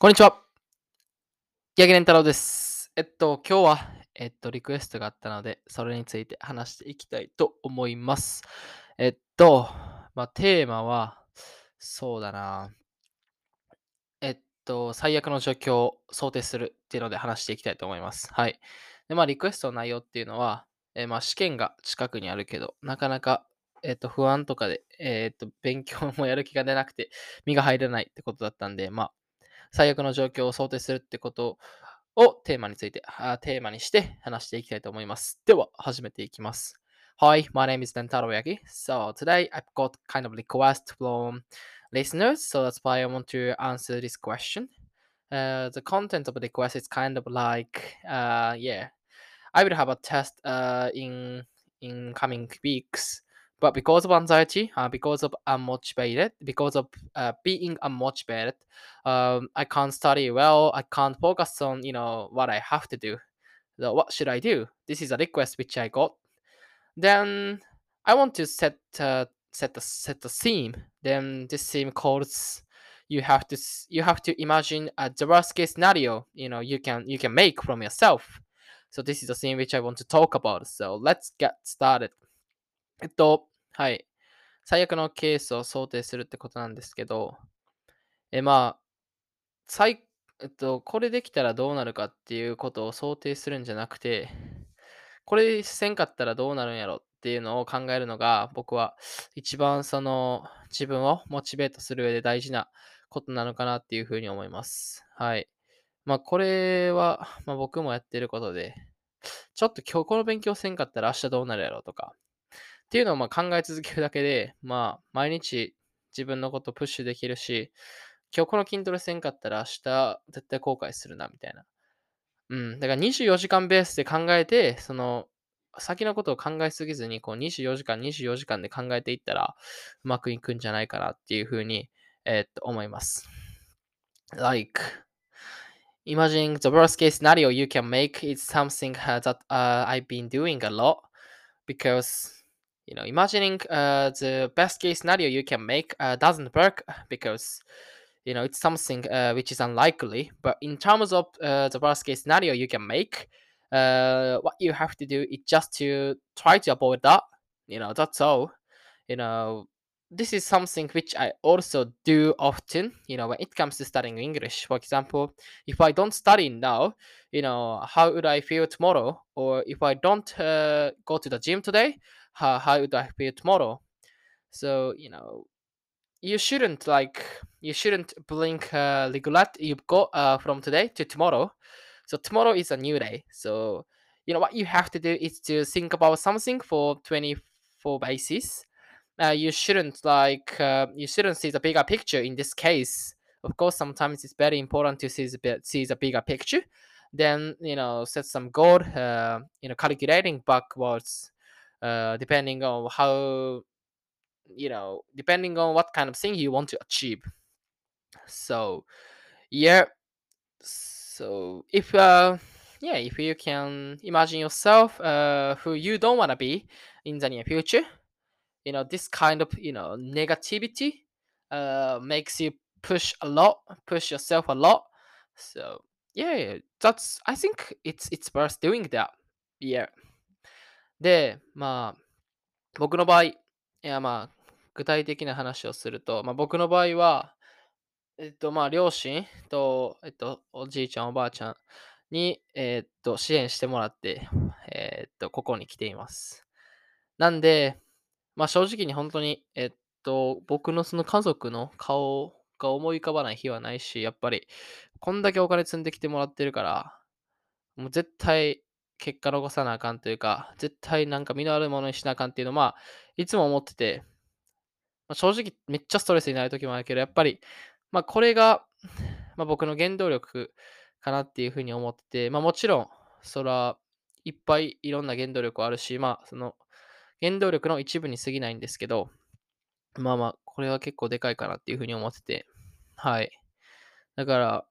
こんにちは。ギャギレン太郎です。えっと、今日は、えっと、リクエストがあったので、それについて話していきたいと思います。えっと、まあ、テーマは、そうだな。えっと、最悪の状況を想定するっていうので話していきたいと思います。はい。で、まあ、リクエストの内容っていうのは、えまあ、試験が近くにあるけど、なかなか、えっと、不安とかで、えっと、勉強もやる気が出なくて、身が入らないってことだったんで、まあ、最悪の状況を想定するってことをテーマについて、あテーマにして話していきたいと思います。では、始めていきます。Hi, my name is Dentaro Yagi. So today I've got kind of request from listeners, so that's why I want to answer this question. Uh, the content of the request is kind of like, uh, yeah, I will have a test uh, in in coming weeks. But because of anxiety, uh, because of unmotivated, because of uh, being unmotivated, um, I can't study well. I can't focus on you know what I have to do. So what should I do? This is a request which I got. Then I want to set uh, set the set the theme. Then this theme calls you have to s- you have to imagine a the worst case scenario. You know you can you can make from yourself. So this is the theme which I want to talk about. So let's get started. えっと、 はい。最悪のケースを想定するってことなんですけど、え、まあ、最、えっと、これできたらどうなるかっていうことを想定するんじゃなくて、これせんかったらどうなるんやろっていうのを考えるのが、僕は一番その自分をモチベートする上で大事なことなのかなっていうふうに思います。はい。まあ、これは、まあ、僕もやってることで、ちょっと今日この勉強せんかったら明日どうなるやろとか、っていうのをまあ考え続けるだけで、まあ、毎日自分のことをプッシュできるし、今日この筋トレせんかったら明日絶対後悔するな、みたいな。うん。だから24時間ベースで考えて、その、先のことを考えすぎずに、こう24時間、24時間で考えていったら、うまくいくんじゃないかなっていうふうに、えーっと、思います。Like, imagining the worst case scenario you can make is something that uh, I've been doing a lot because you know imagining uh, the best case scenario you can make uh, doesn't work because you know it's something uh, which is unlikely. But in terms of uh, the worst case scenario you can make uh, what you have to do is just to try to avoid that you know that's all. You know this is something which i also do often you know when it comes to studying english. For example if i don't study now you know how would i feel tomorrow? Or if i don't uh, go to the gym today how, how would I feel tomorrow? So, you know, you shouldn't like you shouldn't blink uh, regret you've got uh, from today to tomorrow. So tomorrow is a new day. So you know what you have to do is to think about something for 24 basis. Uh, you shouldn't like uh, you shouldn't see the bigger picture in this case. Of course, sometimes it's very important to see the see the bigger picture. Then you know set some goal. Uh, you know calculating backwards uh, depending on how you know depending on what kind of thing you want to achieve. So yeah. So if uh yeah if you can imagine yourself uh who you don't want to be in the near future you know this kind of you know negativity uh makes you push a lot push yourself a lot. So yeah that's i think it's it's worth doing that. Yeah で、まあ、僕の場合、いやまあ、具体的な話をすると、まあ、僕の場合は、えっと、まあ、両親と、えっと、おじいちゃん、おばあちゃんに、えっと、支援してもらって、えっと、ここに来ています。なんで、まあ、正直に本当に、えっと、僕のその家族の顔が思い浮かばない日はないし、やっぱり、こんだけお金積んできてもらってるから、もう絶対結果残さなあかんというか、絶対なんか身のあるものにしなあかんっていうのは、まあ、いつも思ってて、まあ、正直めっちゃストレスになる時もあるけど、やっぱり、まあ、これが、まあ、僕の原動力かなっていうふうに思ってて、まあ、もちろん、そら、いっぱいいろんな原動力はあるし、まあ、その、原動力の一部に過ぎないんですけど、まあまあ、これは結構でかいかなっていうふうに思ってて、はい。だから、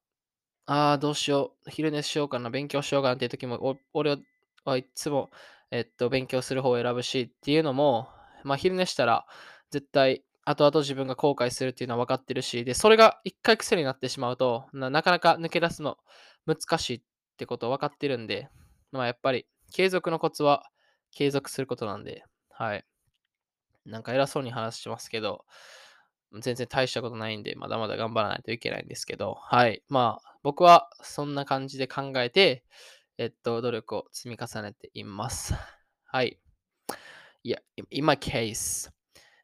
ああ、どうしよう。昼寝しようかな。勉強しようかなっていう時も、お俺はいつも、えっと、勉強する方を選ぶしっていうのも、まあ、昼寝したら、絶対、後々自分が後悔するっていうのは分かってるし、で、それが一回癖になってしまうと、ななかなか抜け出すの難しいってことを分かってるんで、まあやっぱり継続のコツは継続することなんで、はい。なんか偉そうに話してますけど、全然大したことないんで、まだまだ頑張らないといけないんですけど、はい。まあ、僕はそんな感じで考えて、えっと、努力を積み重ねています。はい。Yeah, in my case,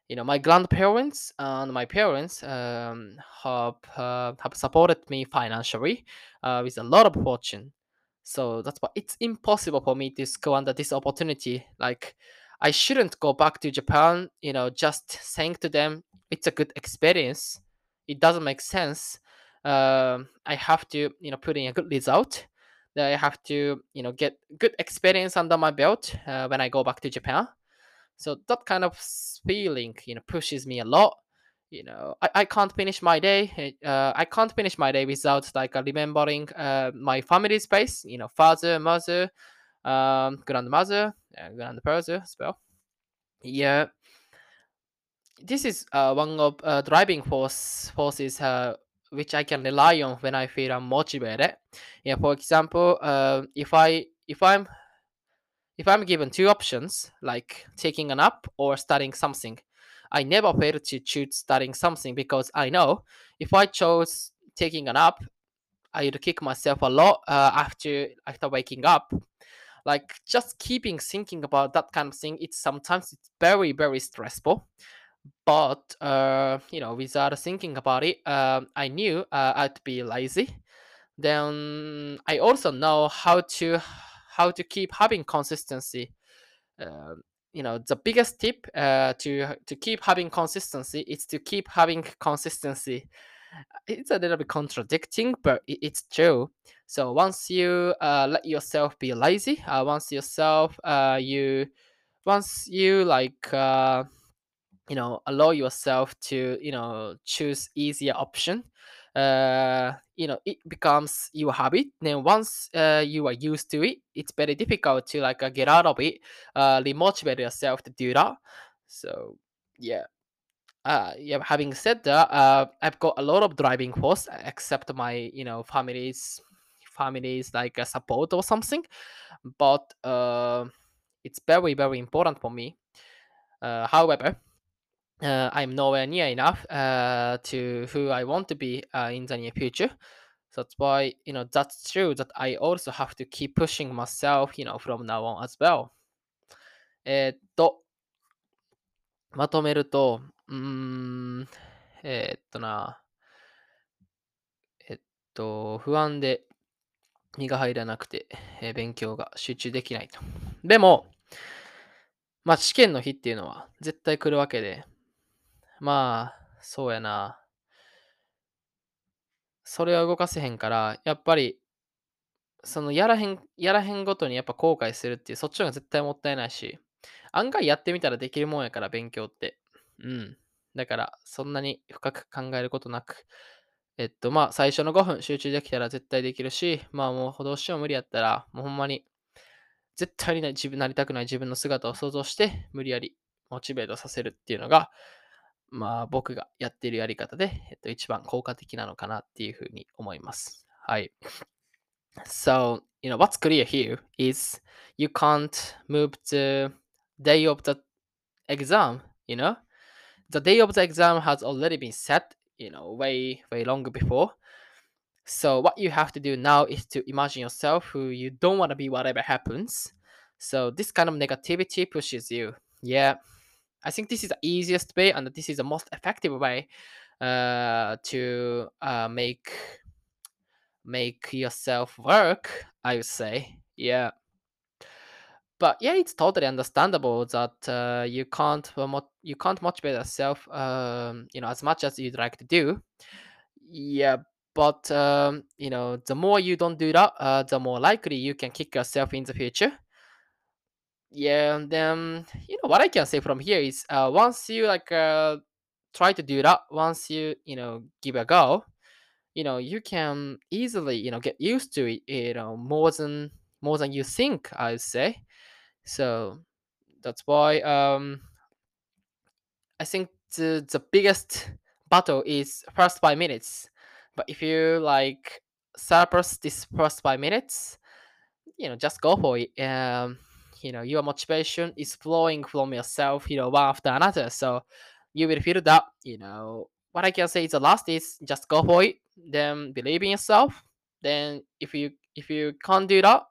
you know, my grandparents and my parents um, have uh, have supported me financially uh, with a lot of fortune. So that's why it's impossible for me to squander this opportunity. Like, I shouldn't go back to Japan, you know, just saying to them it's a good experience. It doesn't make sense. Um, I have to, you know, put in a good result. That I have to, you know, get good experience under my belt uh, when I go back to Japan. So that kind of feeling, you know, pushes me a lot. You know, I, I can't finish my day. Uh, I can't finish my day without like uh, remembering uh, my family space. You know, father, mother, um, grandmother, uh, grandfather as well. Yeah, this is uh, one of uh, driving force forces uh, which I can rely on when I feel unmotivated. Yeah, for example, uh, if I if I'm if I'm given two options, like taking a nap or studying something, I never fail to choose studying something because I know if I chose taking a nap, I'd kick myself a lot uh, after after waking up. Like just keeping thinking about that kind of thing, it's sometimes it's very very stressful. But uh, you know, without thinking about it, um, I knew uh, I'd be lazy. Then I also know how to how to keep having consistency. Um, you know, the biggest tip uh, to to keep having consistency is to keep having consistency. It's a little bit contradicting, but it's true. So once you uh, let yourself be lazy, uh, once yourself uh, you once you like uh, you know allow yourself to you know choose easier option uh you know it becomes your habit. Then once uh, you are used to it it's very difficult to like uh, get out of it uh remotivate yourself to do that. So yeah uh yeah having said that uh i've got a lot of driving force uh, except my you know families families like a support or something but uh it's very very important for me uh however uh, I'm nowhere near enough uh, to who I want to be uh, in the near future. So that's why you know that's true that I also have to keep pushing myself, you know, from now on as well. えーっと、まとめると、 うーん、えーっとな、えっと、不安で身が入らなくて、えー勉強が集中できないと。でも、まあ試験の日っていうのは絶対来るわけで、まあ、そうやな。それは動かせへんから、やっぱり、そのやらへん、やらへんごとにやっぱ後悔するっていう、そっちの方が絶対もったいないし、案外やってみたらできるもんやから、勉強って。うん。だから、そんなに深く考えることなく、えっと、まあ、最初の5分集中できたら絶対できるし、まあ、もうどうしても無理やったら、もうほんまに、絶対にな自分なりたくない自分の姿を想像して、無理やりモチベートさせるっていうのが、まあ、僕がやっているやり方で、えっと、一番効果的なのかなっていうふうに思います。はい。So, you know, what's clear here is you can't move the day of the exam, you know? The day of the exam has already been set, you know, way, way long before. So, what you have to do now is to imagine yourself who you don't want to be whatever happens. So, this kind of negativity pushes you. Yeah. I think this is the easiest way and this is the most effective way uh, to uh, make make yourself work. I would say, yeah. But yeah, it's totally understandable that uh, you can't uh, you can't motivate yourself, um, you know, as much as you'd like to do. Yeah, but um, you know, the more you don't do that, uh, the more likely you can kick yourself in the future yeah and then you know what i can say from here is uh once you like uh try to do that once you you know give a go you know you can easily you know get used to it you know more than more than you think i would say so that's why um i think the, the biggest battle is first five minutes. But if you like surpass this first five minutes, you know, just go for it. Um, you know, your motivation is flowing from yourself, you know, one after another. So you will feel that, you know, what I can say is the last is just go for it. Then believe in yourself. Then if you if you can't do that,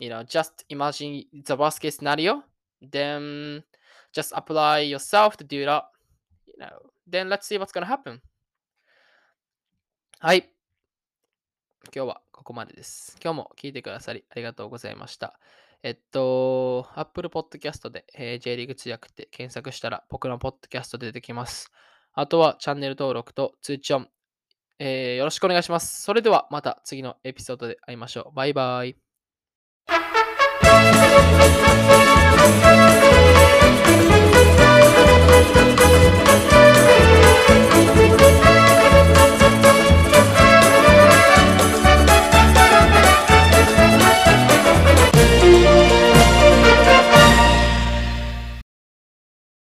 you know, just imagine the worst case scenario. Then just apply yourself to do that. You know, then let's see what's gonna happen. はい。今日はここまでです。今日も聞いてくださりありがとうございました。えっと、Apple Podcast で、えー J リーグ通訳って検索したら僕のポッドキャスト出てきます。あとはチャンネル登録と通知音、えーよろしくお願いします。それではまた次のエピソードで会いましょう。バイバイ。It's a.